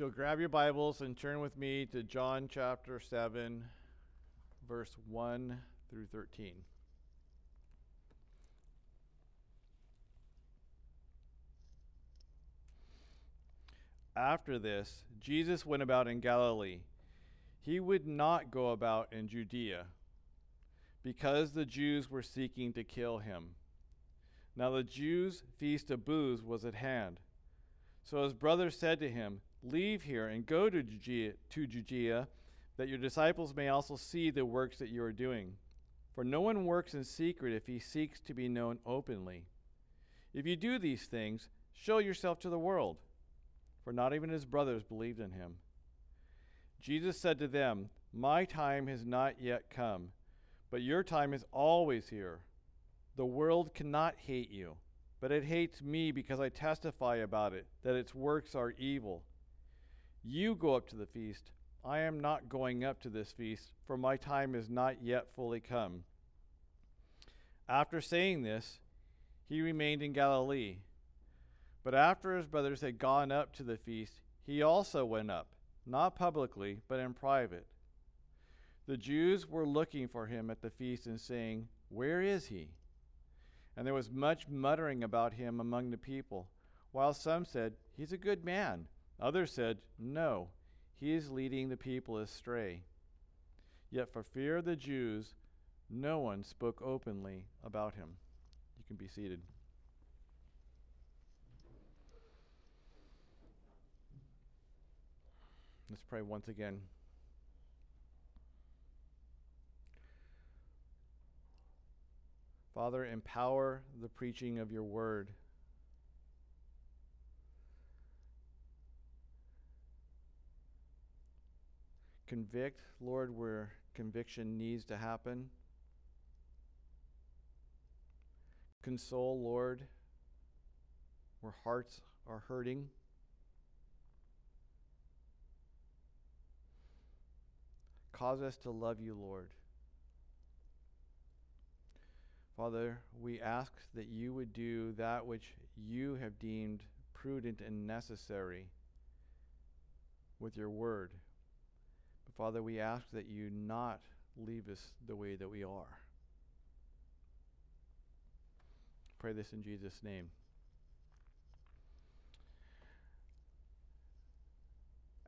you'll grab your Bibles and turn with me to John chapter 7, verse 1 through 13. After this, Jesus went about in Galilee. He would not go about in Judea, because the Jews were seeking to kill him. Now the Jews' feast of booths was at hand. So his brothers said to him, Leave here and go to Judea, to Judea, that your disciples may also see the works that you are doing. For no one works in secret if he seeks to be known openly. If you do these things, show yourself to the world. For not even his brothers believed in him. Jesus said to them, My time has not yet come, but your time is always here. The world cannot hate you, but it hates me because I testify about it, that its works are evil. You go up to the feast. I am not going up to this feast, for my time is not yet fully come. After saying this, he remained in Galilee. But after his brothers had gone up to the feast, he also went up, not publicly, but in private. The Jews were looking for him at the feast and saying, Where is he? And there was much muttering about him among the people, while some said, He's a good man Others said, No, he is leading the people astray. Yet for fear of the Jews, no one spoke openly about him. You can be seated. Let's pray once again. Father, empower the preaching of your word. Convict, Lord, where conviction needs to happen. Console, Lord, where hearts are hurting. Cause us to love you, Lord. Father, we ask that you would do that which you have deemed prudent and necessary with your word. Father, we ask that you not leave us the way that we are. Pray this in Jesus' name.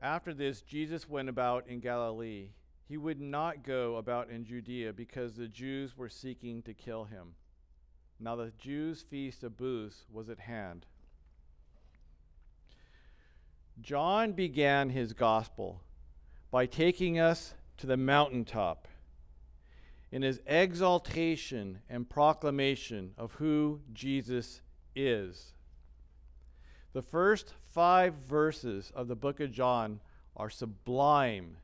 After this, Jesus went about in Galilee. He would not go about in Judea because the Jews were seeking to kill him. Now the Jews' feast of booths was at hand. John began his gospel by taking us to the mountaintop in his exaltation and proclamation of who Jesus is. The first five verses of the book of John are sublime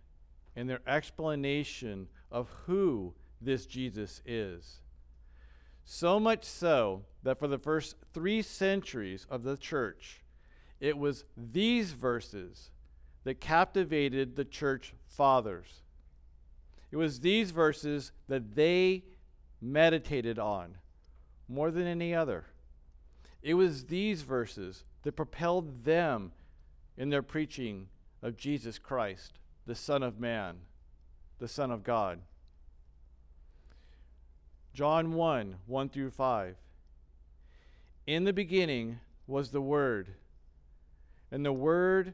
in their explanation of who this Jesus is. So much so that for the first three centuries of the church, it was these verses that captivated the church fathers. It was these verses that they meditated on more than any other. It was these verses that propelled them in their preaching of Jesus Christ, the Son of Man, the Son of God. John 1 1 through 5. In the beginning was the Word, and the Word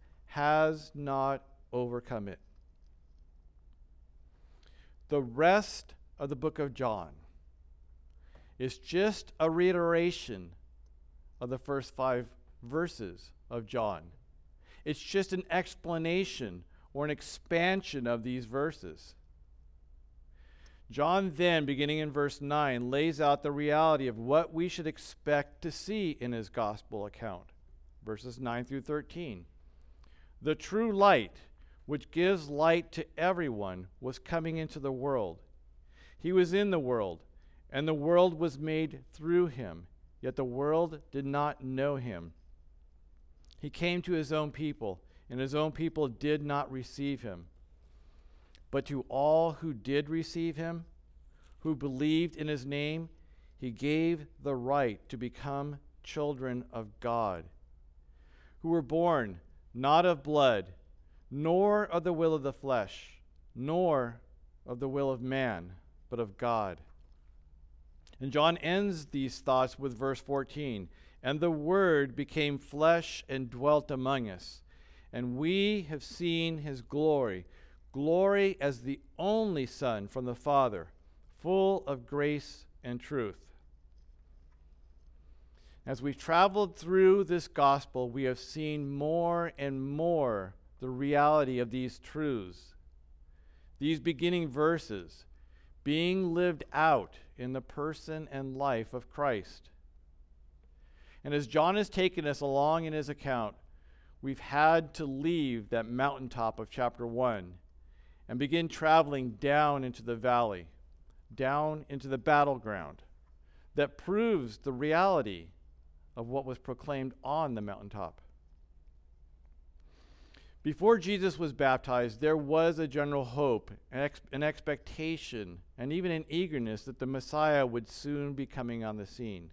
has not overcome it. The rest of the book of John is just a reiteration of the first five verses of John. It's just an explanation or an expansion of these verses. John, then, beginning in verse 9, lays out the reality of what we should expect to see in his gospel account. Verses 9 through 13 the true light, which gives light to everyone, was coming into the world. He was in the world, and the world was made through him, yet the world did not know him. He came to his own people, and his own people did not receive him. But to all who did receive him, who believed in his name, he gave the right to become children of God, who were born not of blood, nor of the will of the flesh, nor of the will of man, but of God. And John ends these thoughts with verse 14 And the Word became flesh and dwelt among us, and we have seen his glory, glory as the only Son from the Father, full of grace and truth. As we've traveled through this gospel, we have seen more and more the reality of these truths. These beginning verses being lived out in the person and life of Christ. And as John has taken us along in his account, we've had to leave that mountaintop of chapter 1 and begin traveling down into the valley, down into the battleground that proves the reality of what was proclaimed on the mountaintop. Before Jesus was baptized, there was a general hope, an, ex- an, expectation, and even an eagerness that the Messiah would soon be coming on the scene.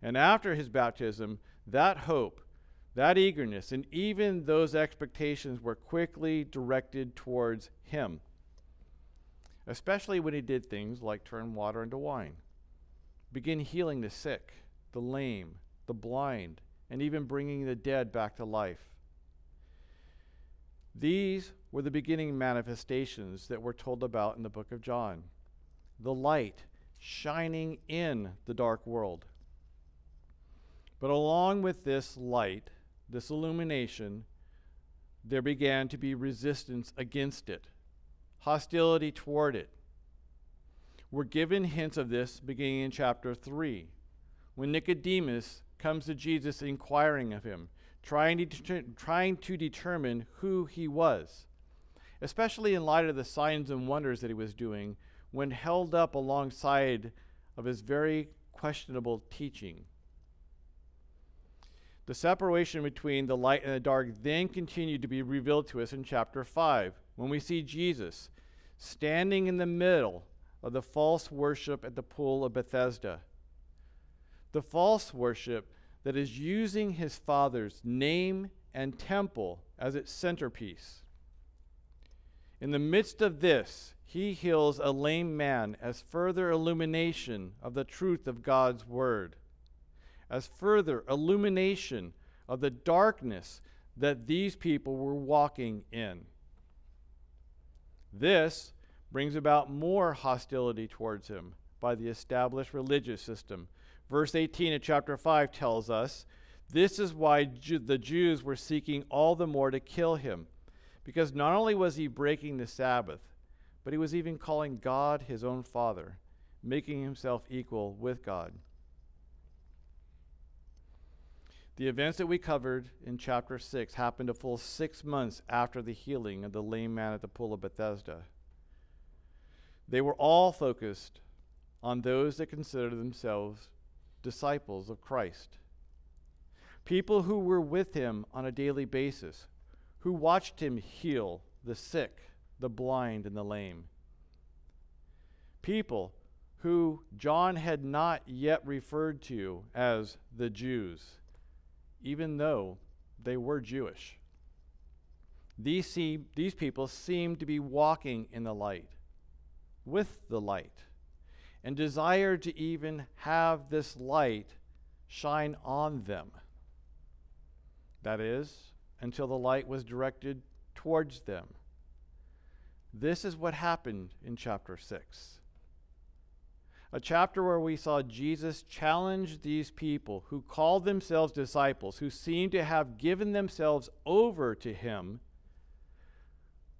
And after his baptism, that hope, that eagerness, and even those expectations were quickly directed towards him, especially when he did things like turn water into wine, begin healing the sick, the lame, the blind, and even bringing the dead back to life. These were the beginning manifestations that we're told about in the book of John the light shining in the dark world. But along with this light, this illumination, there began to be resistance against it, hostility toward it. We're given hints of this beginning in chapter 3, when Nicodemus comes to Jesus inquiring of him trying to, trying to determine who he was, especially in light of the signs and wonders that he was doing when held up alongside of his very questionable teaching. The separation between the light and the dark then continued to be revealed to us in chapter 5 when we see Jesus standing in the middle of the false worship at the pool of Bethesda. The false worship that is using his father's name and temple as its centerpiece. In the midst of this, he heals a lame man as further illumination of the truth of God's word, as further illumination of the darkness that these people were walking in. This brings about more hostility towards him by the established religious system Verse 18 of chapter 5 tells us this is why Ju- the Jews were seeking all the more to kill him, because not only was he breaking the Sabbath, but he was even calling God his own Father, making himself equal with God. The events that we covered in chapter 6 happened a full six months after the healing of the lame man at the pool of Bethesda. They were all focused on those that considered themselves disciples of Christ. People who were with him on a daily basis, who watched him heal the sick, the blind, and the lame. People who John had not yet referred to as the Jews, even though they were Jewish. These, see, these people seemed to be walking in the light, with the light and desired to even have this light shine on them. That is, until the light was directed towards them. This is what happened in chapter 6. A chapter where we saw Jesus challenge these people who called themselves disciples, who seemed to have given themselves over to him,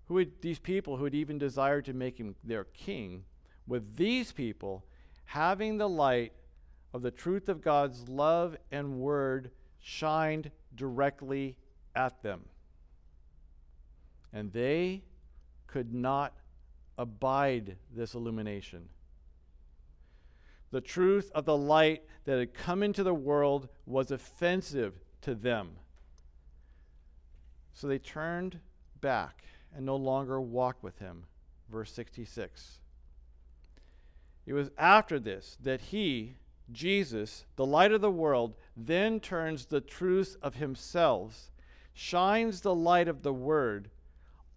who had, these people who had even desired to make him their king, with these people having the light of the truth of God's love and word shined directly at them. And they could not abide this illumination. The truth of the light that had come into the world was offensive to them. So they turned back and no longer walked with him. Verse 66. It was after this that he, Jesus, the light of the world, then turns the truth of himself, shines the light of the word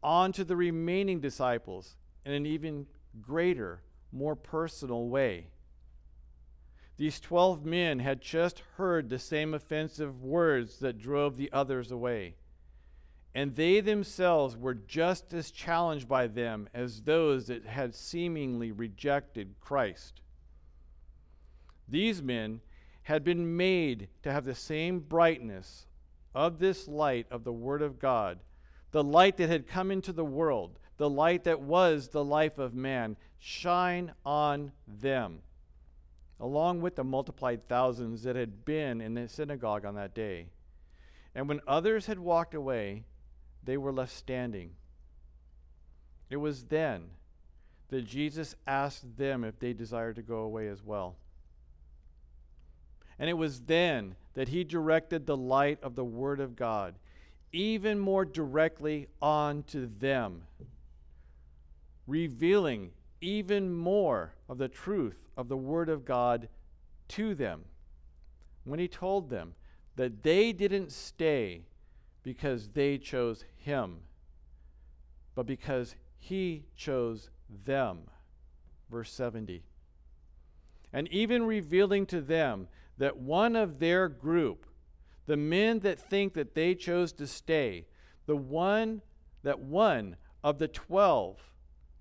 onto the remaining disciples in an even greater, more personal way. These 12 men had just heard the same offensive words that drove the others away. And they themselves were just as challenged by them as those that had seemingly rejected Christ. These men had been made to have the same brightness of this light of the Word of God, the light that had come into the world, the light that was the life of man, shine on them along with the multiplied thousands that had been in the synagogue on that day. And when others had walked away, they were left standing. It was then that Jesus asked them if they desired to go away as well. And it was then that he directed the light of the Word of God even more directly onto them, revealing even more of the truth of the Word of God to them when He told them that they didn't stay because they chose Him, but because He chose them. Verse 70. And even revealing to them that one of their group, the men that think that they chose to stay, the one that one of the twelve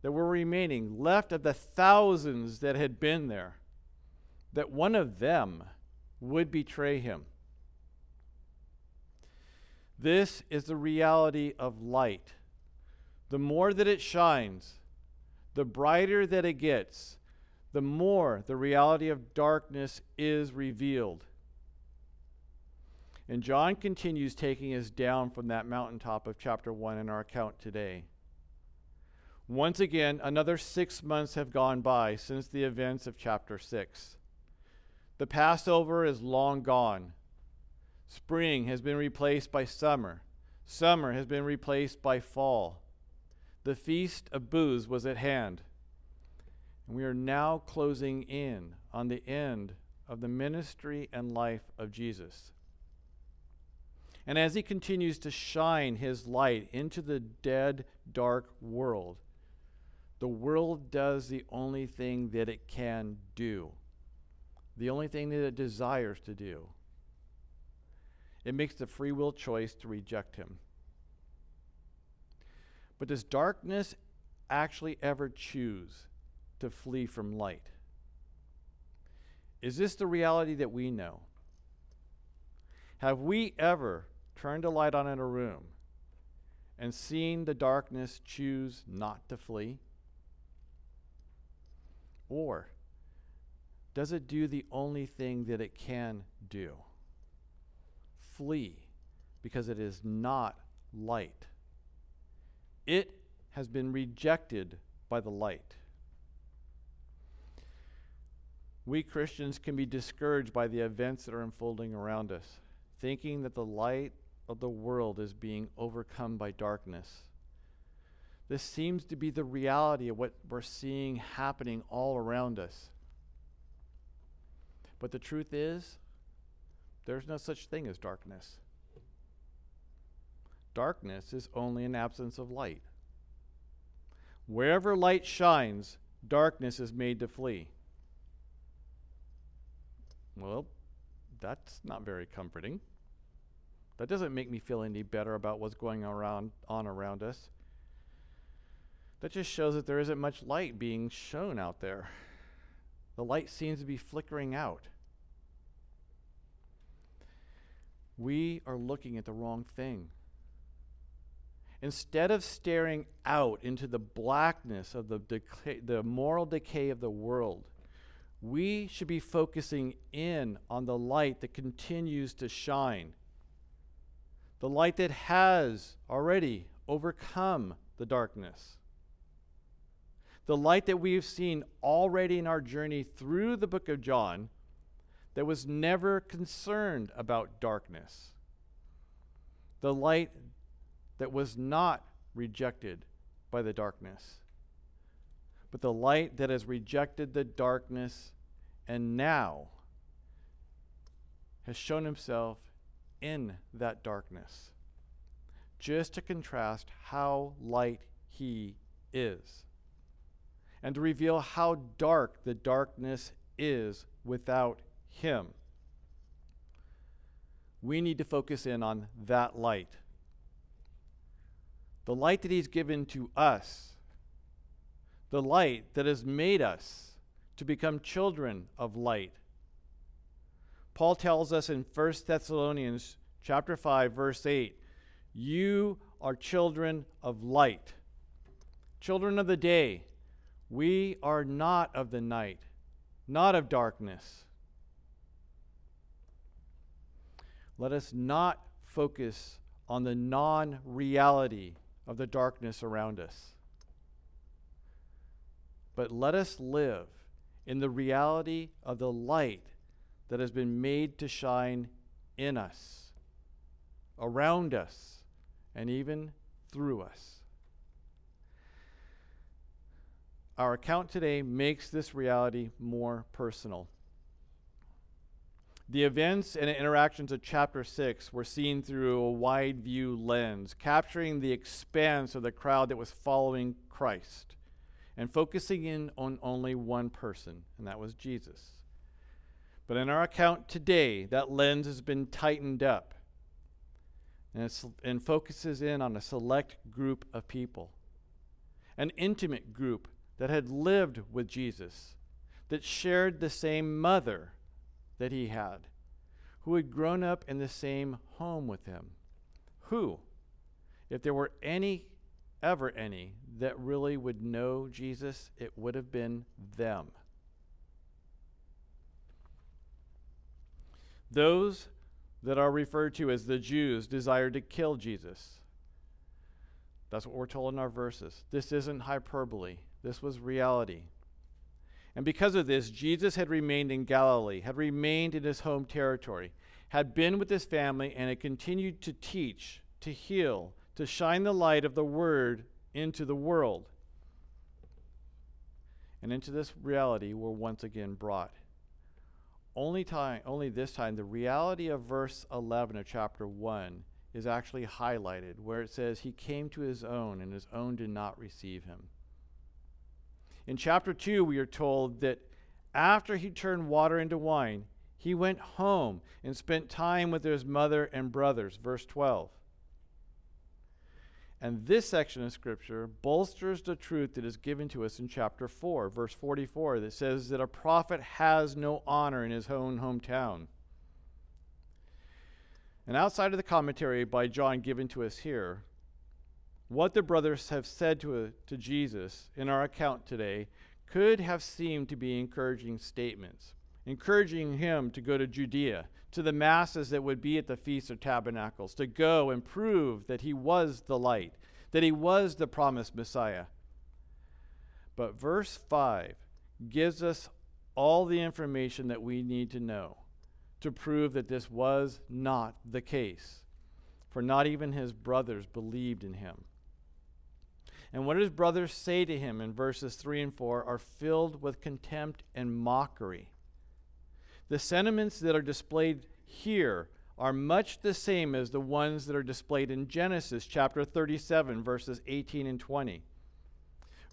that were remaining, left of the thousands that had been there, that one of them would betray him. This is the reality of light. The more that it shines, the brighter that it gets, the more the reality of darkness is revealed. And John continues taking us down from that mountaintop of chapter 1 in our account today. Once again, another six months have gone by since the events of chapter 6. The Passover is long gone. Spring has been replaced by summer. Summer has been replaced by fall. The feast of booths was at hand. And we are now closing in on the end of the ministry and life of Jesus. And as he continues to shine his light into the dead, dark world, the world does the only thing that it can do, the only thing that it desires to do. It makes the free will choice to reject him. But does darkness actually ever choose to flee from light? Is this the reality that we know? Have we ever turned a light on in a room and seen the darkness choose not to flee? Or does it do the only thing that it can do? Flee, because it is not light. It has been rejected by the light. We Christians can be discouraged by the events that are unfolding around us, thinking that the light of the world is being overcome by darkness. This seems to be the reality of what we're seeing happening all around us. But the truth is, there's no such thing as darkness. Darkness is only an absence of light. Wherever light shines, darkness is made to flee. Well, that's not very comforting. That doesn't make me feel any better about what's going around on around us that just shows that there isn't much light being shown out there. The light seems to be flickering out. We are looking at the wrong thing. Instead of staring out into the blackness of the, decay, the moral decay of the world, we should be focusing in on the light that continues to shine. The light that has already overcome the darkness. The light that we've seen already in our journey through the book of John that was never concerned about darkness. The light that was not rejected by the darkness, but the light that has rejected the darkness and now has shown himself in that darkness, just to contrast how light he is, and to reveal how dark the darkness is without him. We need to focus in on that light. The light that He's given to us. The light that has made us to become children of light. Paul tells us in 1 Thessalonians chapter 5 verse 8, you are children of light. Children of the day. We are not of the night, not of darkness. Let us not focus on the non reality of the darkness around us, but let us live in the reality of the light that has been made to shine in us, around us, and even through us. Our account today makes this reality more personal. The events and interactions of chapter 6 were seen through a wide view lens, capturing the expanse of the crowd that was following Christ and focusing in on only one person, and that was Jesus. But in our account today, that lens has been tightened up and, and focuses in on a select group of people, an intimate group that had lived with Jesus, that shared the same mother that he had, who had grown up in the same home with him. Who, if there were any, ever any, that really would know Jesus, it would have been them. Those that are referred to as the Jews desired to kill Jesus. That's what we're told in our verses. This isn't hyperbole, this was reality. And because of this, Jesus had remained in Galilee, had remained in his home territory, had been with his family, and had continued to teach, to heal, to shine the light of the word into the world. And into this reality were once again brought. Only time only this time the reality of verse 11 of chapter 1 is actually highlighted where it says he came to his own and his own did not receive him. In chapter 2, we are told that after he turned water into wine, he went home and spent time with his mother and brothers. Verse 12. And this section of Scripture bolsters the truth that is given to us in chapter 4, verse 44, that says that a prophet has no honor in his own hometown. And outside of the commentary by John given to us here, what the brothers have said to, to Jesus in our account today could have seemed to be encouraging statements, encouraging him to go to Judea, to the masses that would be at the Feast of Tabernacles, to go and prove that he was the light, that he was the promised Messiah. But verse 5 gives us all the information that we need to know to prove that this was not the case, for not even his brothers believed in him. And what his brothers say to him in verses 3 and 4 are filled with contempt and mockery. The sentiments that are displayed here are much the same as the ones that are displayed in Genesis chapter 37, verses 18 and 20.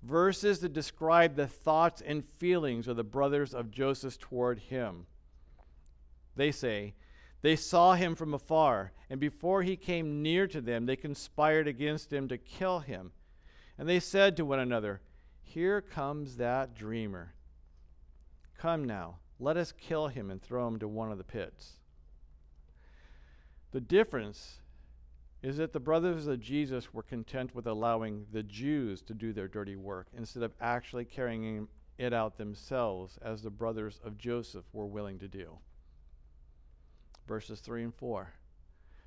Verses that describe the thoughts and feelings of the brothers of Joseph toward him. They say, They saw him from afar, and before he came near to them, they conspired against him to kill him. And they said to one another, Here comes that dreamer. Come now, let us kill him and throw him to one of the pits. The difference is that the brothers of Jesus were content with allowing the Jews to do their dirty work instead of actually carrying it out themselves as the brothers of Joseph were willing to do. Verses 3 and 4.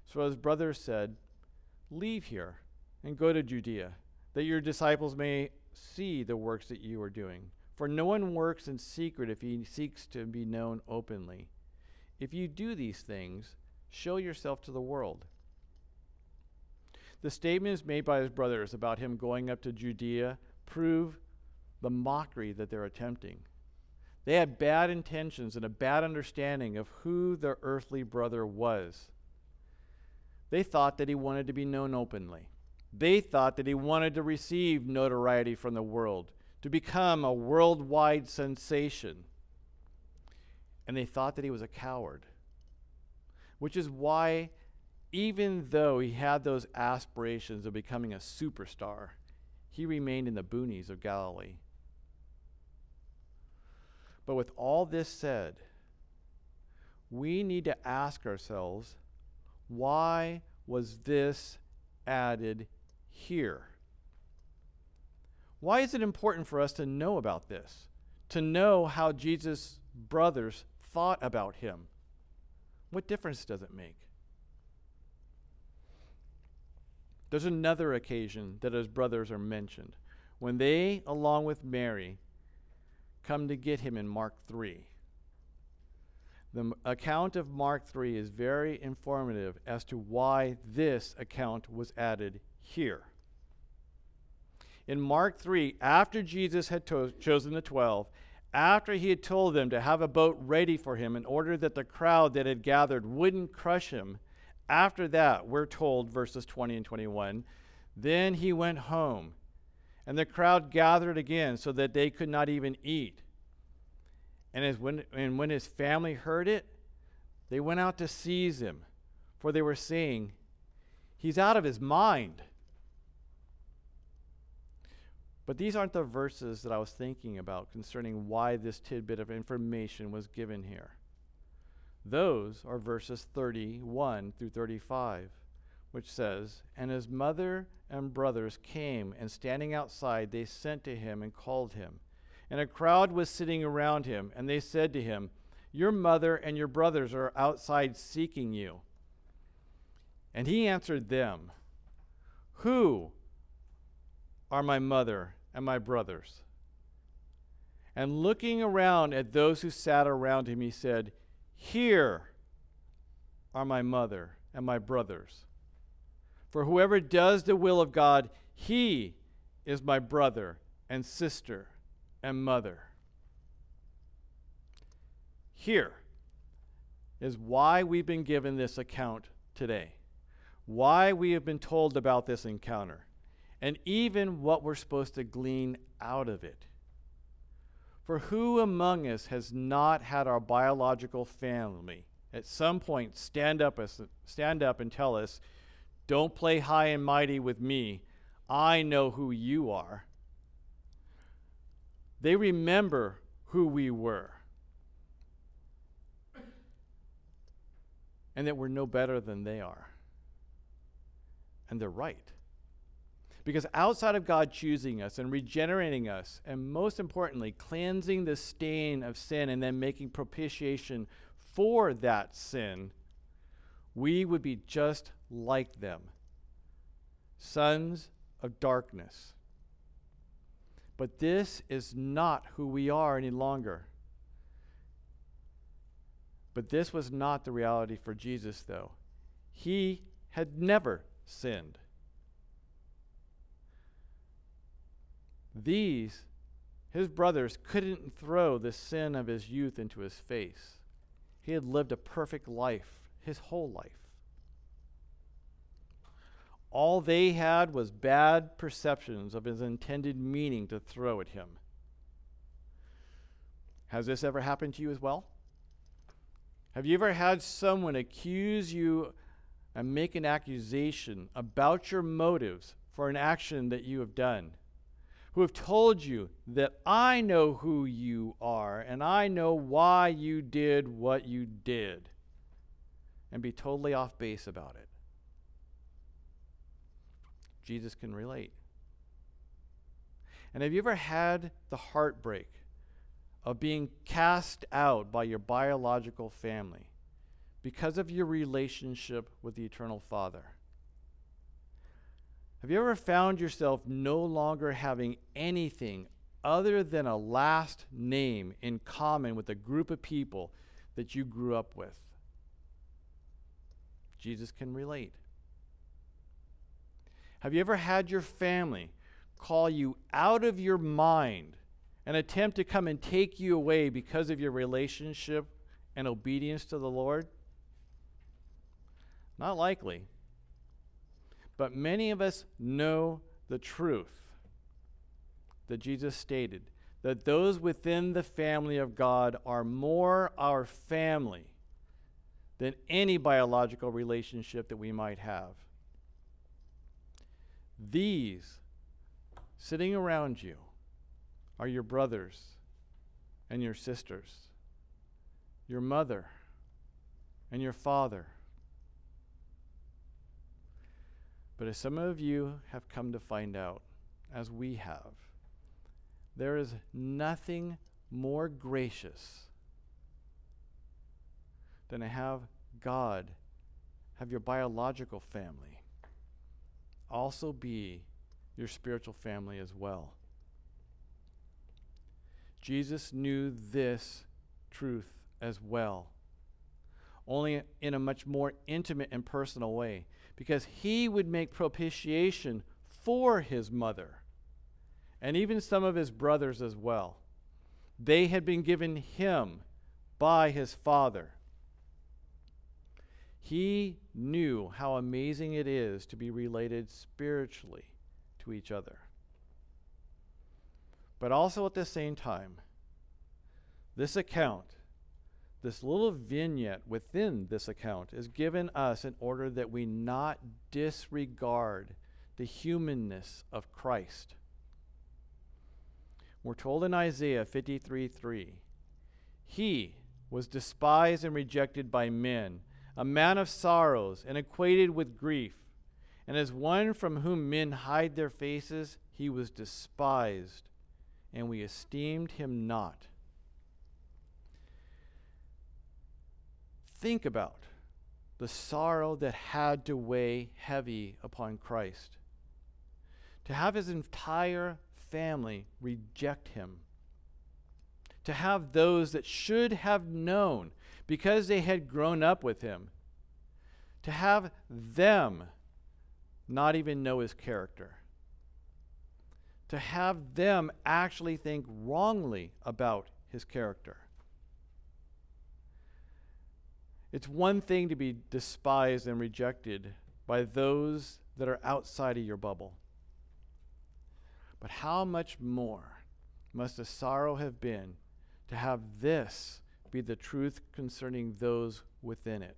So his brothers said, Leave here and go to Judea, that your disciples may see the works that you are doing. For no one works in secret if he seeks to be known openly. If you do these things, show yourself to the world. The statements made by his brothers about him going up to Judea prove the mockery that they're attempting. They had bad intentions and a bad understanding of who their earthly brother was. They thought that he wanted to be known openly. They thought that he wanted to receive notoriety from the world, to become a worldwide sensation. And they thought that he was a coward, which is why, even though he had those aspirations of becoming a superstar, he remained in the boonies of Galilee. But with all this said, we need to ask ourselves why was this added here? Why is it important for us to know about this? To know how Jesus' brothers thought about him? What difference does it make? There's another occasion that his brothers are mentioned when they, along with Mary, come to get him in Mark 3. The account of Mark 3 is very informative as to why this account was added here. In Mark 3, after Jesus had to- chosen the 12, after he had told them to have a boat ready for him in order that the crowd that had gathered wouldn't crush him, after that, we're told, verses 20 and 21, then he went home, and the crowd gathered again so that they could not even eat. And, as when, and when his family heard it, they went out to seize him, for they were saying, He's out of his mind. But these aren't the verses that I was thinking about concerning why this tidbit of information was given here. Those are verses 31 through 35, which says, And his mother and brothers came, and standing outside, they sent to him and called him. And a crowd was sitting around him, and they said to him, Your mother and your brothers are outside seeking you. And he answered them, Who are my mother and my brothers? And looking around at those who sat around him, he said, Here are my mother and my brothers. For whoever does the will of God, he is my brother and sister and mother. Here is why we've been given this account today, why we have been told about this encounter, and even what we're supposed to glean out of it. For who among us has not had our biological family at some point stand up, stand up and tell us, Don't play high and mighty with me. I know who you are. They remember who we were. And that we're no better than they are. And they're right. Because outside of God choosing us and regenerating us, and most importantly, cleansing the stain of sin and then making propitiation for that sin, we would be just like them sons of darkness. But this is not who we are any longer. But this was not the reality for Jesus, though. He had never sinned. These, his brothers, couldn't throw the sin of his youth into his face. He had lived a perfect life, his whole life. All they had was bad perceptions of his intended meaning to throw at him. Has this ever happened to you as well? Have you ever had someone accuse you and make an accusation about your motives for an action that you have done? Who have told you that I know who you are and I know why you did what you did, and be totally off base about it? Jesus can relate. And have you ever had the heartbreak of being cast out by your biological family because of your relationship with the Eternal Father? Have you ever found yourself no longer having anything other than a last name in common with a group of people that you grew up with? Jesus can relate. Have you ever had your family call you out of your mind and attempt to come and take you away because of your relationship and obedience to the Lord? Not likely. But many of us know the truth that Jesus stated that those within the family of God are more our family than any biological relationship that we might have. These sitting around you are your brothers and your sisters, your mother and your father But as some of you have come to find out, as we have, there is nothing more gracious than to have God, have your biological family, also be your spiritual family as well. Jesus knew this truth as well, only in a much more intimate and personal way because he would make propitiation for his mother and even some of his brothers as well. They had been given him by his father. He knew how amazing it is to be related spiritually to each other. But also at the same time, this account this little vignette within this account is given us in order that we not disregard the humanness of Christ. We're told in Isaiah 53 3, He was despised and rejected by men, a man of sorrows and acquainted with grief. And as one from whom men hide their faces, he was despised, and we esteemed him not. Think about the sorrow that had to weigh heavy upon Christ. To have his entire family reject him. To have those that should have known because they had grown up with him. To have them not even know his character. To have them actually think wrongly about his character. It's one thing to be despised and rejected by those that are outside of your bubble. But how much more must the sorrow have been to have this be the truth concerning those within it?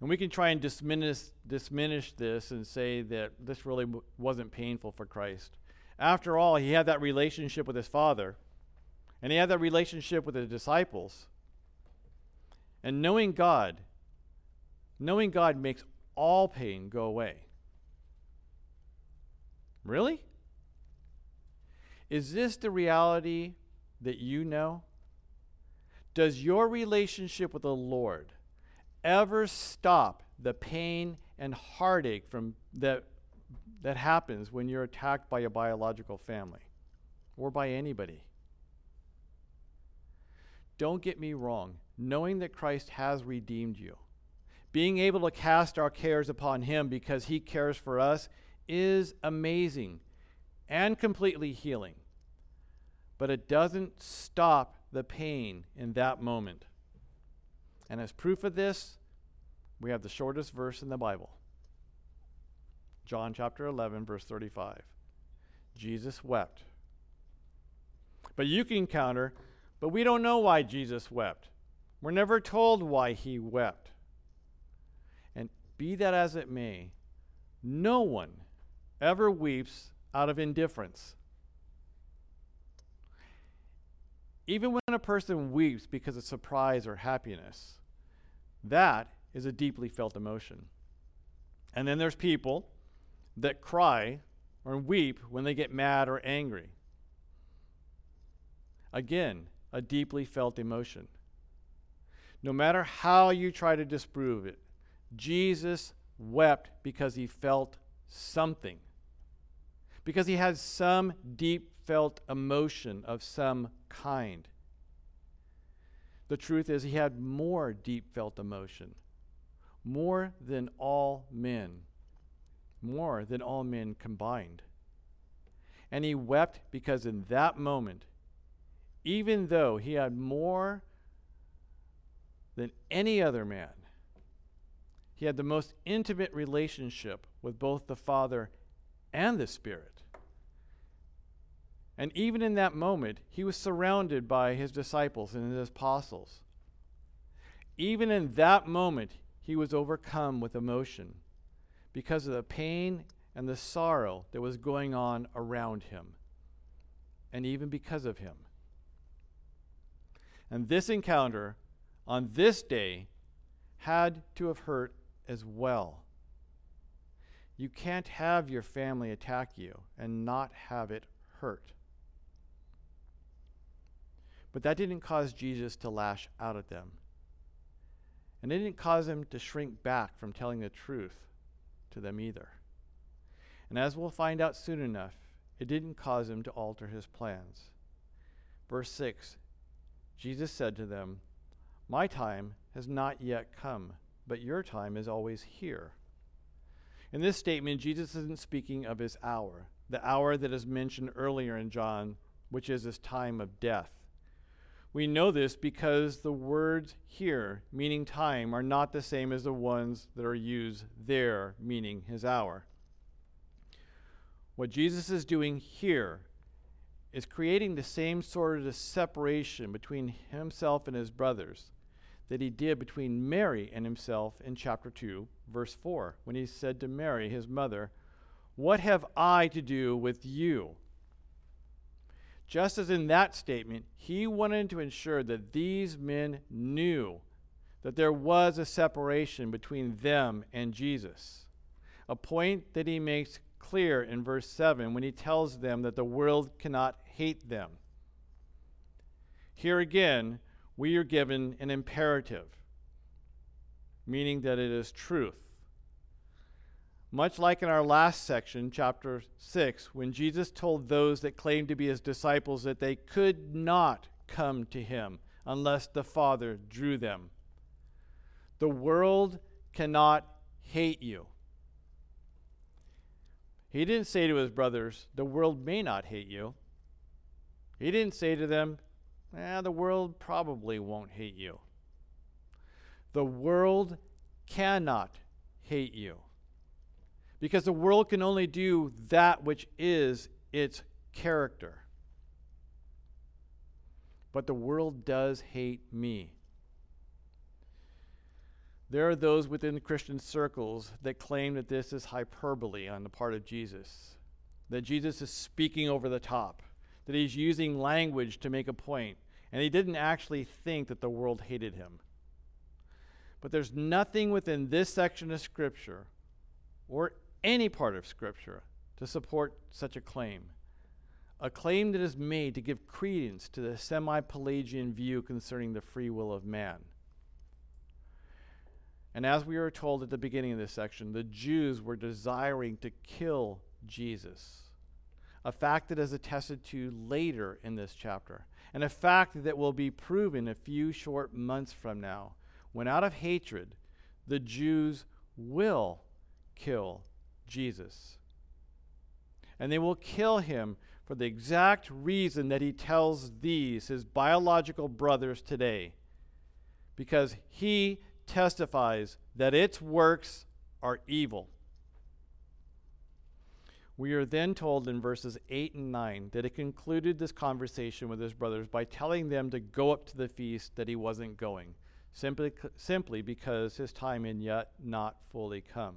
And we can try and diminish, diminish this and say that this really w- wasn't painful for Christ. After all, he had that relationship with his Father, and he had that relationship with the disciples. And knowing God, knowing God makes all pain go away. Really? Is this the reality that you know? Does your relationship with the Lord ever stop the pain and heartache from that that happens when you're attacked by a biological family or by anybody? Don't get me wrong knowing that Christ has redeemed you, being able to cast our cares upon Him because He cares for us, is amazing and completely healing. But it doesn't stop the pain in that moment. And as proof of this, we have the shortest verse in the Bible John chapter 11, verse 35. Jesus wept. But you can counter, but we don't know why Jesus wept. We're never told why he wept. And be that as it may, no one ever weeps out of indifference. Even when a person weeps because of surprise or happiness, that is a deeply felt emotion. And then there's people that cry or weep when they get mad or angry. Again, a deeply felt emotion. No matter how you try to disprove it, Jesus wept because he felt something, because he had some deep felt emotion of some kind. The truth is, he had more deep felt emotion, more than all men, more than all men combined. And he wept because in that moment, even though he had more than any other man, he had the most intimate relationship with both the Father and the Spirit. And even in that moment, he was surrounded by his disciples and his apostles. Even in that moment, he was overcome with emotion because of the pain and the sorrow that was going on around him, and even because of him. And this encounter on this day had to have hurt as well. You can't have your family attack you and not have it hurt. But that didn't cause Jesus to lash out at them. And it didn't cause him to shrink back from telling the truth to them either. And as we'll find out soon enough, it didn't cause him to alter his plans. Verse 6 Jesus said to them, My time has not yet come, but your time is always here. In this statement, Jesus isn't speaking of his hour, the hour that is mentioned earlier in John, which is his time of death. We know this because the words here, meaning time, are not the same as the ones that are used there, meaning his hour. What Jesus is doing here is creating the same sort of separation between himself and his brothers that he did between Mary and himself in chapter 2, verse 4, when he said to Mary, his mother, What have I to do with you? Just as in that statement, he wanted to ensure that these men knew that there was a separation between them and Jesus. A point that he makes clear in verse 7 when he tells them that the world cannot hate them. Here again, we are given an imperative, meaning that it is truth. Much like in our last section, chapter 6, when Jesus told those that claimed to be his disciples that they could not come to him unless the Father drew them. The world cannot hate you. He didn't say to his brothers, The world may not hate you. He didn't say to them, eh, The world probably won't hate you. The world cannot hate you because the world can only do that which is its character. But the world does hate me. There are those within Christian circles that claim that this is hyperbole on the part of Jesus, that Jesus is speaking over the top, that he's using language to make a point, and he didn't actually think that the world hated him. But there's nothing within this section of Scripture or any part of Scripture to support such a claim. A claim that is made to give credence to the semi Pelagian view concerning the free will of man. And as we are told at the beginning of this section, the Jews were desiring to kill Jesus, a fact that is attested to later in this chapter, and a fact that will be proven a few short months from now, when out of hatred, the Jews will kill Jesus. And they will kill him for the exact reason that he tells these, his biological brothers, today. Because he testifies that its works are evil. We are then told in verses 8 and 9 that he concluded this conversation with his brothers by telling them to go up to the feast that he wasn't going, simply, simply because his time had yet not fully come.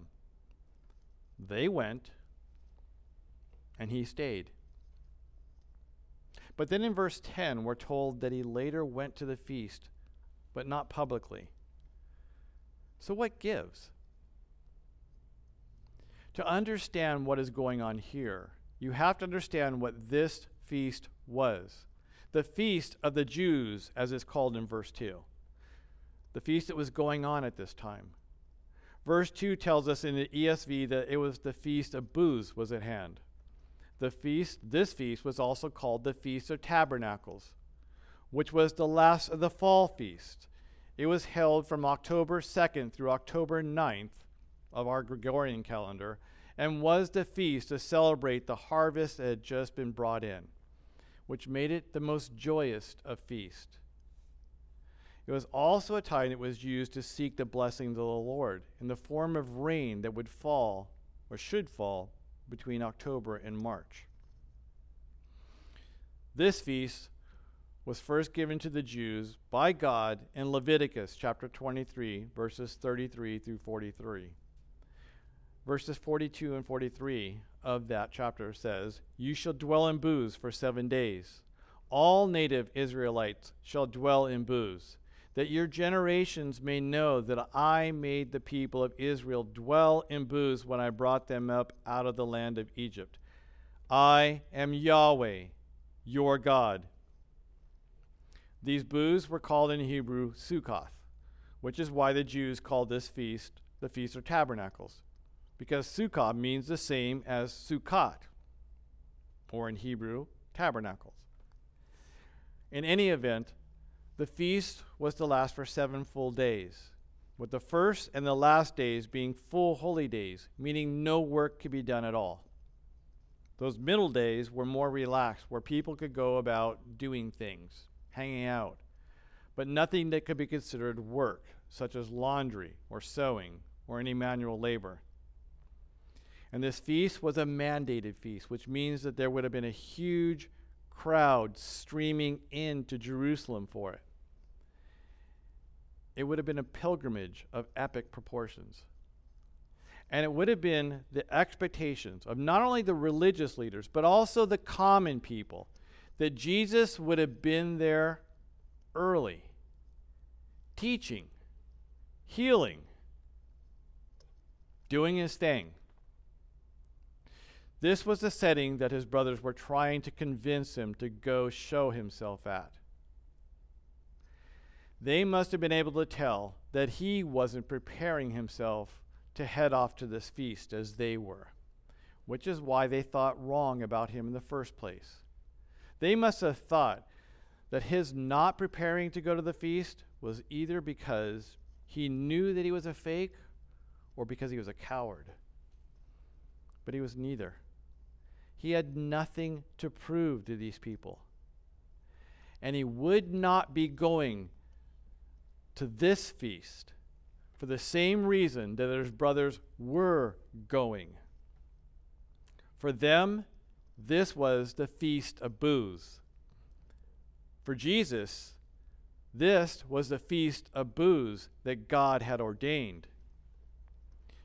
They went, and he stayed. But then in verse 10, we're told that he later went to the feast, but not publicly. So, what gives? To understand what is going on here, you have to understand what this feast was. The feast of the Jews, as it's called in verse 2. The feast that was going on at this time. Verse 2 tells us in the ESV that it was the feast of booths was at hand. The feast, this feast was also called the Feast of Tabernacles, which was the last of the fall feast. It was held from October 2nd through October 9th of our Gregorian calendar and was the feast to celebrate the harvest that had just been brought in, which made it the most joyous of feasts. It was also a time that was used to seek the blessings of the Lord in the form of rain that would fall or should fall between October and March. This feast was first given to the Jews by God in Leviticus chapter 23, verses 33 through 43. Verses 42 and 43 of that chapter says, You shall dwell in booths for seven days. All native Israelites shall dwell in booths that your generations may know that I made the people of Israel dwell in booths when I brought them up out of the land of Egypt. I am Yahweh, your God. These booths were called in Hebrew Sukkoth, which is why the Jews called this feast the Feast of Tabernacles, because Sukkot means the same as Sukkot, or in Hebrew, tabernacles. In any event, the feast was to last for seven full days, with the first and the last days being full holy days, meaning no work could be done at all. Those middle days were more relaxed, where people could go about doing things, hanging out, but nothing that could be considered work, such as laundry or sewing or any manual labor. And this feast was a mandated feast, which means that there would have been a huge crowd streaming into Jerusalem for it it would have been a pilgrimage of epic proportions. And it would have been the expectations of not only the religious leaders, but also the common people, that Jesus would have been there early, teaching, healing, doing his thing. This was the setting that his brothers were trying to convince him to go show himself at they must have been able to tell that he wasn't preparing himself to head off to this feast as they were, which is why they thought wrong about him in the first place. They must have thought that his not preparing to go to the feast was either because he knew that he was a fake or because he was a coward. But he was neither. He had nothing to prove to these people. And he would not be going to this feast for the same reason that his brothers were going. For them, this was the feast of booths. For Jesus, this was the feast of booths that God had ordained.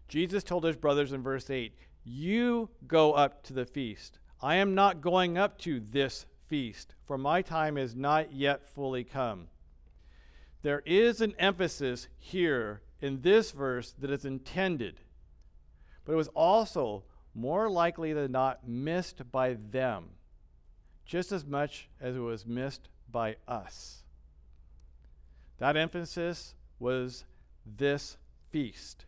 Jesus told his brothers in verse 8, You go up to the feast. I am not going up to this feast, for my time is not yet fully come. There is an emphasis here in this verse that is intended, but it was also more likely than not missed by them, just as much as it was missed by us. That emphasis was this feast.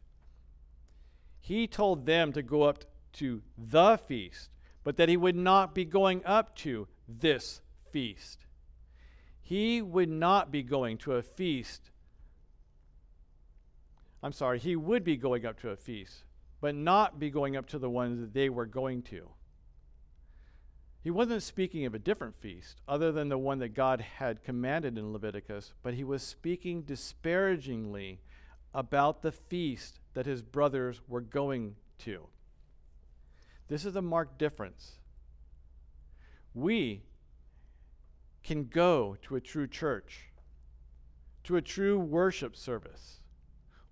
He told them to go up to the feast, but that he would not be going up to this feast he would not be going to a feast. I'm sorry, he would be going up to a feast, but not be going up to the ones that they were going to. He wasn't speaking of a different feast other than the one that God had commanded in Leviticus, but he was speaking disparagingly about the feast that his brothers were going to. This is a marked difference. We can go to a true church, to a true worship service,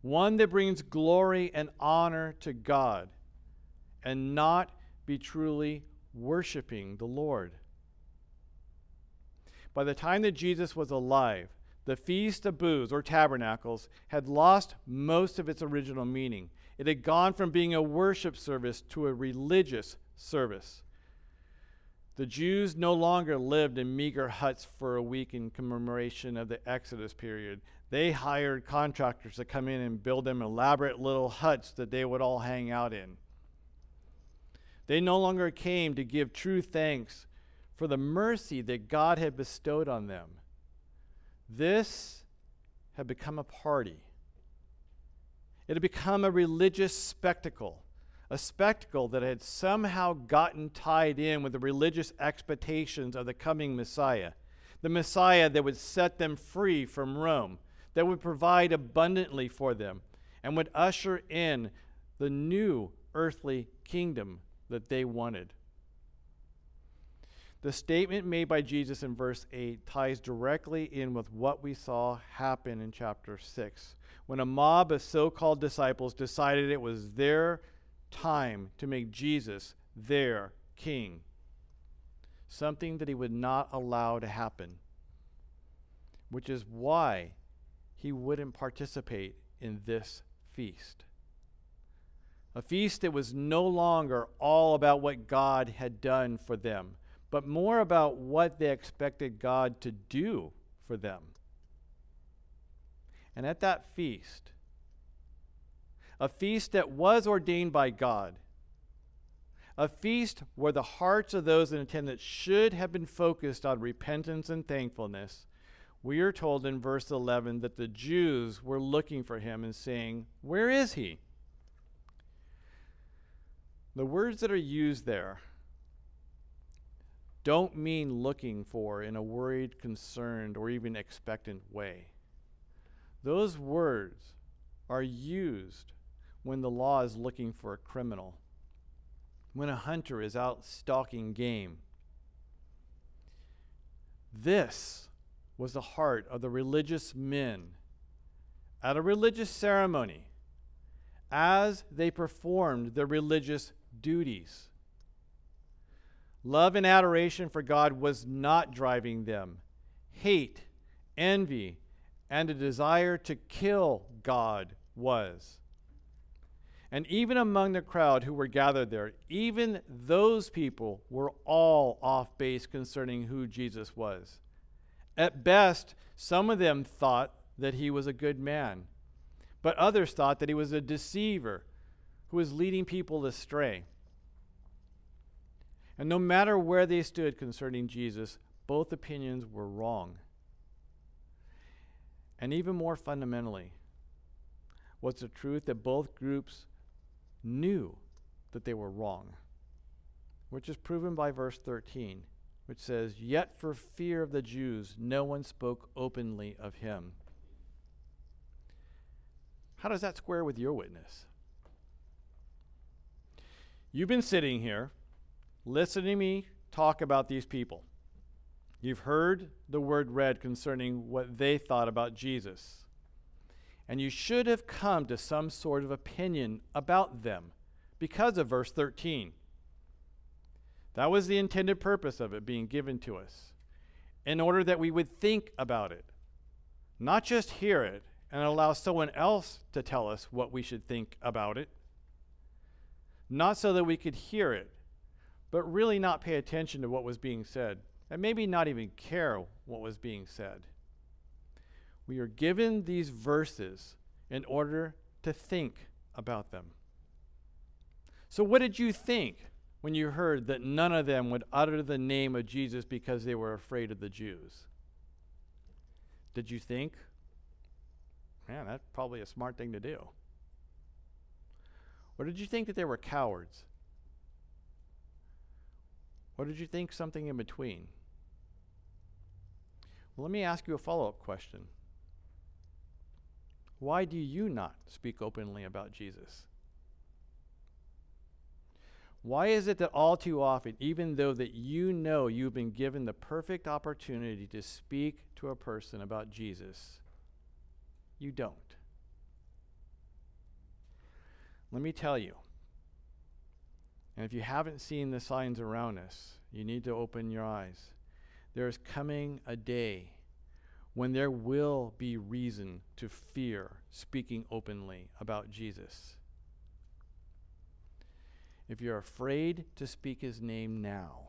one that brings glory and honor to God, and not be truly worshiping the Lord. By the time that Jesus was alive, the Feast of Booths or Tabernacles had lost most of its original meaning. It had gone from being a worship service to a religious service. The Jews no longer lived in meager huts for a week in commemoration of the Exodus period. They hired contractors to come in and build them elaborate little huts that they would all hang out in. They no longer came to give true thanks for the mercy that God had bestowed on them. This had become a party. It had become a religious spectacle, a spectacle that had somehow gotten tied in with the religious expectations of the coming Messiah, the Messiah that would set them free from Rome, that would provide abundantly for them, and would usher in the new earthly kingdom that they wanted. The statement made by Jesus in verse 8 ties directly in with what we saw happen in chapter 6 when a mob of so called disciples decided it was their time to make Jesus their king. Something that he would not allow to happen, which is why he wouldn't participate in this feast. A feast that was no longer all about what God had done for them but more about what they expected God to do for them. And at that feast, a feast that was ordained by God, a feast where the hearts of those in attendance should have been focused on repentance and thankfulness, we are told in verse 11 that the Jews were looking for him and saying, Where is he? The words that are used there don't mean looking for in a worried, concerned, or even expectant way. Those words are used when the law is looking for a criminal, when a hunter is out stalking game. This was the heart of the religious men at a religious ceremony as they performed their religious duties. Love and adoration for God was not driving them. Hate, envy, and a desire to kill God was. And even among the crowd who were gathered there, even those people were all off base concerning who Jesus was. At best, some of them thought that he was a good man, but others thought that he was a deceiver who was leading people astray. And no matter where they stood concerning Jesus, both opinions were wrong. And even more fundamentally, was the truth that both groups knew that they were wrong, which is proven by verse 13, which says, Yet for fear of the Jews, no one spoke openly of him. How does that square with your witness? You've been sitting here listening to me talk about these people. You've heard the word read concerning what they thought about Jesus. And you should have come to some sort of opinion about them because of verse 13. That was the intended purpose of it being given to us, in order that we would think about it, not just hear it and allow someone else to tell us what we should think about it, not so that we could hear it but really not pay attention to what was being said, and maybe not even care what was being said. We are given these verses in order to think about them. So, what did you think when you heard that none of them would utter the name of Jesus because they were afraid of the Jews? Did you think, man, that's probably a smart thing to do? Or did you think that they were cowards or did you think something in between? Well, let me ask you a follow up question. Why do you not speak openly about Jesus? Why is it that all too often, even though that you know you've been given the perfect opportunity to speak to a person about Jesus, you don't? Let me tell you, and if you haven't seen the signs around us, you need to open your eyes. There is coming a day when there will be reason to fear speaking openly about Jesus. If you're afraid to speak his name now,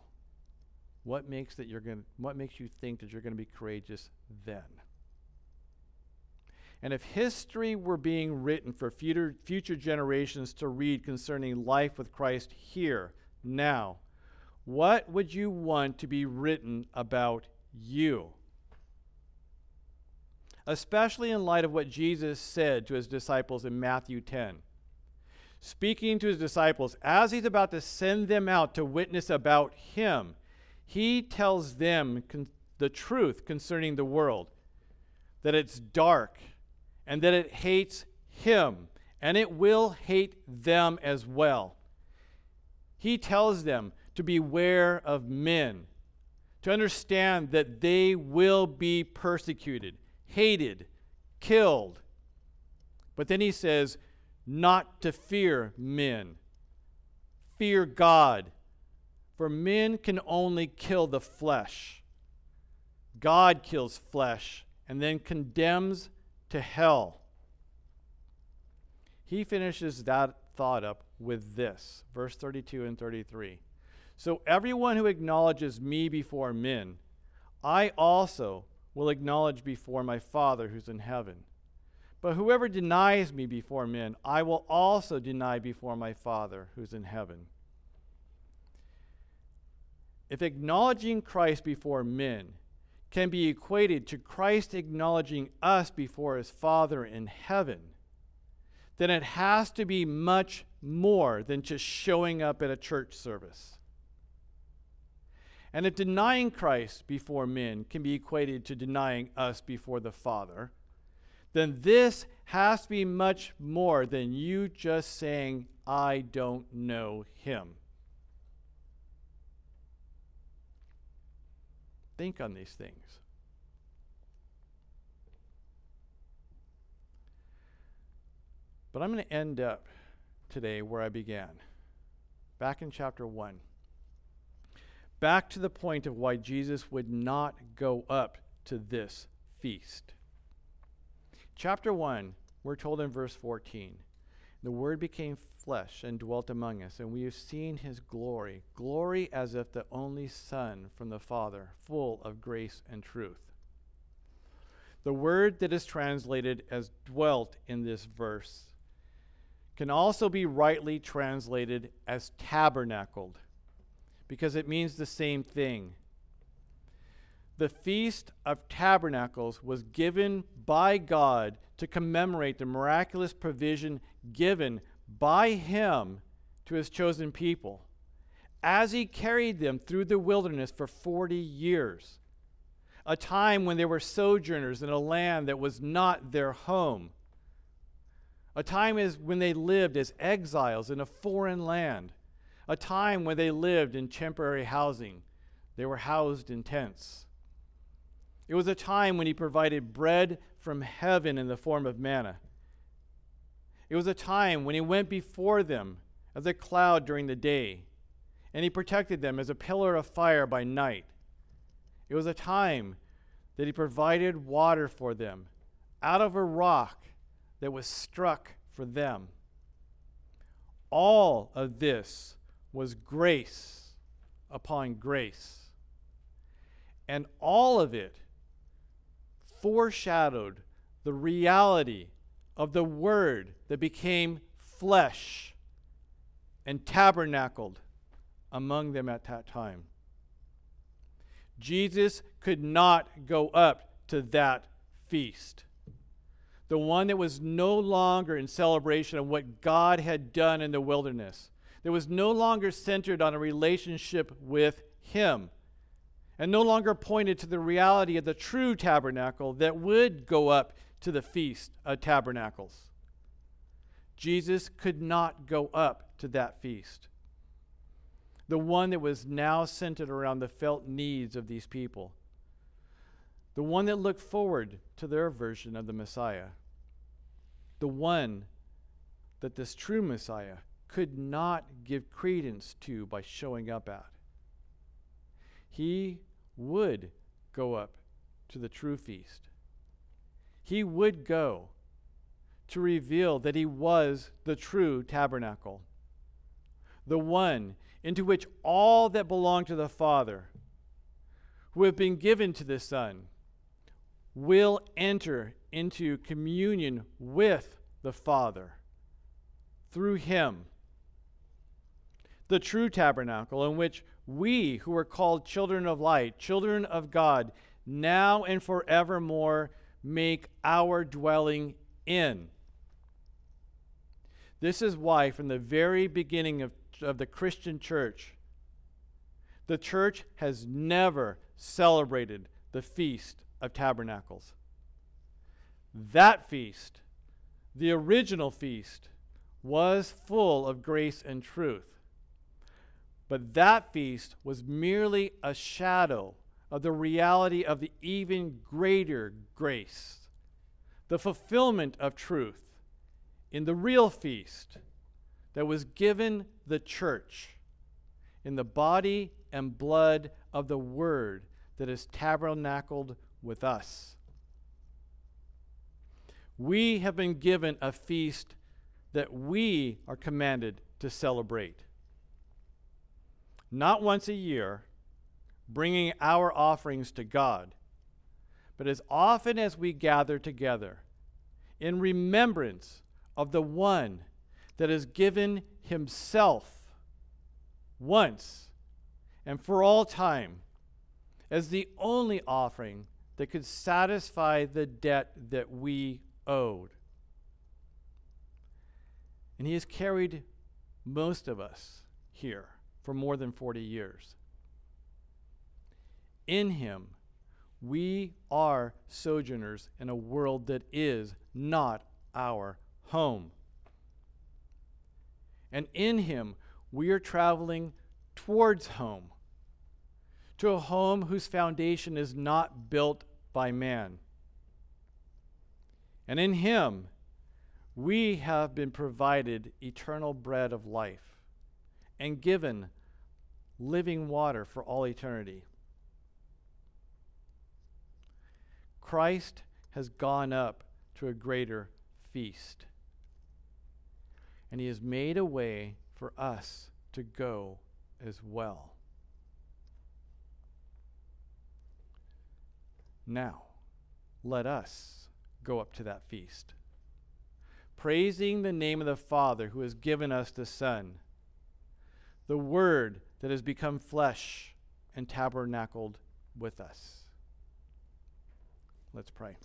what makes that you're going what makes you think that you're going to be courageous then? And if history were being written for future, future generations to read concerning life with Christ here, now, what would you want to be written about you? Especially in light of what Jesus said to his disciples in Matthew 10. Speaking to his disciples, as he's about to send them out to witness about him, he tells them con- the truth concerning the world that it's dark and that it hates him and it will hate them as well. He tells them to beware of men, to understand that they will be persecuted, hated, killed. But then he says, not to fear men. Fear God, for men can only kill the flesh. God kills flesh and then condemns to hell. He finishes that thought up with this verse 32 and 33. So everyone who acknowledges me before men, I also will acknowledge before my Father who's in heaven. But whoever denies me before men, I will also deny before my Father who's in heaven. If acknowledging Christ before men can be equated to Christ acknowledging us before his Father in heaven, then it has to be much more than just showing up at a church service. And if denying Christ before men can be equated to denying us before the Father, then this has to be much more than you just saying, I don't know him. Think on these things. But I'm going to end up today where I began, back in chapter 1. Back to the point of why Jesus would not go up to this feast. Chapter 1, we're told in verse 14 The Word became flesh and dwelt among us, and we have seen his glory, glory as if the only Son from the Father, full of grace and truth. The word that is translated as dwelt in this verse can also be rightly translated as tabernacled because it means the same thing. The Feast of Tabernacles was given by God to commemorate the miraculous provision given by Him to His chosen people as He carried them through the wilderness for 40 years, a time when they were sojourners in a land that was not their home a time is when they lived as exiles in a foreign land. A time when they lived in temporary housing. They were housed in tents. It was a time when he provided bread from heaven in the form of manna. It was a time when he went before them as a cloud during the day, and he protected them as a pillar of fire by night. It was a time that he provided water for them out of a rock that was struck for them. All of this was grace upon grace. And all of it foreshadowed the reality of the Word that became flesh and tabernacled among them at that time. Jesus could not go up to that feast the one that was no longer in celebration of what God had done in the wilderness, that was no longer centered on a relationship with Him, and no longer pointed to the reality of the true tabernacle that would go up to the Feast of Tabernacles. Jesus could not go up to that feast. The one that was now centered around the felt needs of these people the one that looked forward to their version of the Messiah, the one that this true Messiah could not give credence to by showing up at. He would go up to the true feast. He would go to reveal that he was the true tabernacle, the one into which all that belong to the Father, who have been given to the Son, will enter into communion with the Father through Him. The true tabernacle, in which we who are called children of light, children of God, now and forevermore make our dwelling in. This is why, from the very beginning of, of the Christian church, the church has never celebrated the Feast of Tabernacles. That feast, the original feast, was full of grace and truth. But that feast was merely a shadow of the reality of the even greater grace, the fulfillment of truth in the real feast that was given the church in the body and blood of the Word that is tabernacled with us. We have been given a feast that we are commanded to celebrate. Not once a year, bringing our offerings to God, but as often as we gather together in remembrance of the one that has given himself once and for all time as the only offering that could satisfy the debt that we owed. And he has carried most of us here for more than 40 years. In him, we are sojourners in a world that is not our home. And in him, we are traveling towards home, to a home whose foundation is not built by man. And in him, we have been provided eternal bread of life and given living water for all eternity. Christ has gone up to a greater feast and He has made a way for us to go as well. Now, let us go up to that feast, praising the name of the Father who has given us the Son, the Word that has become flesh and tabernacled with us. Let's pray.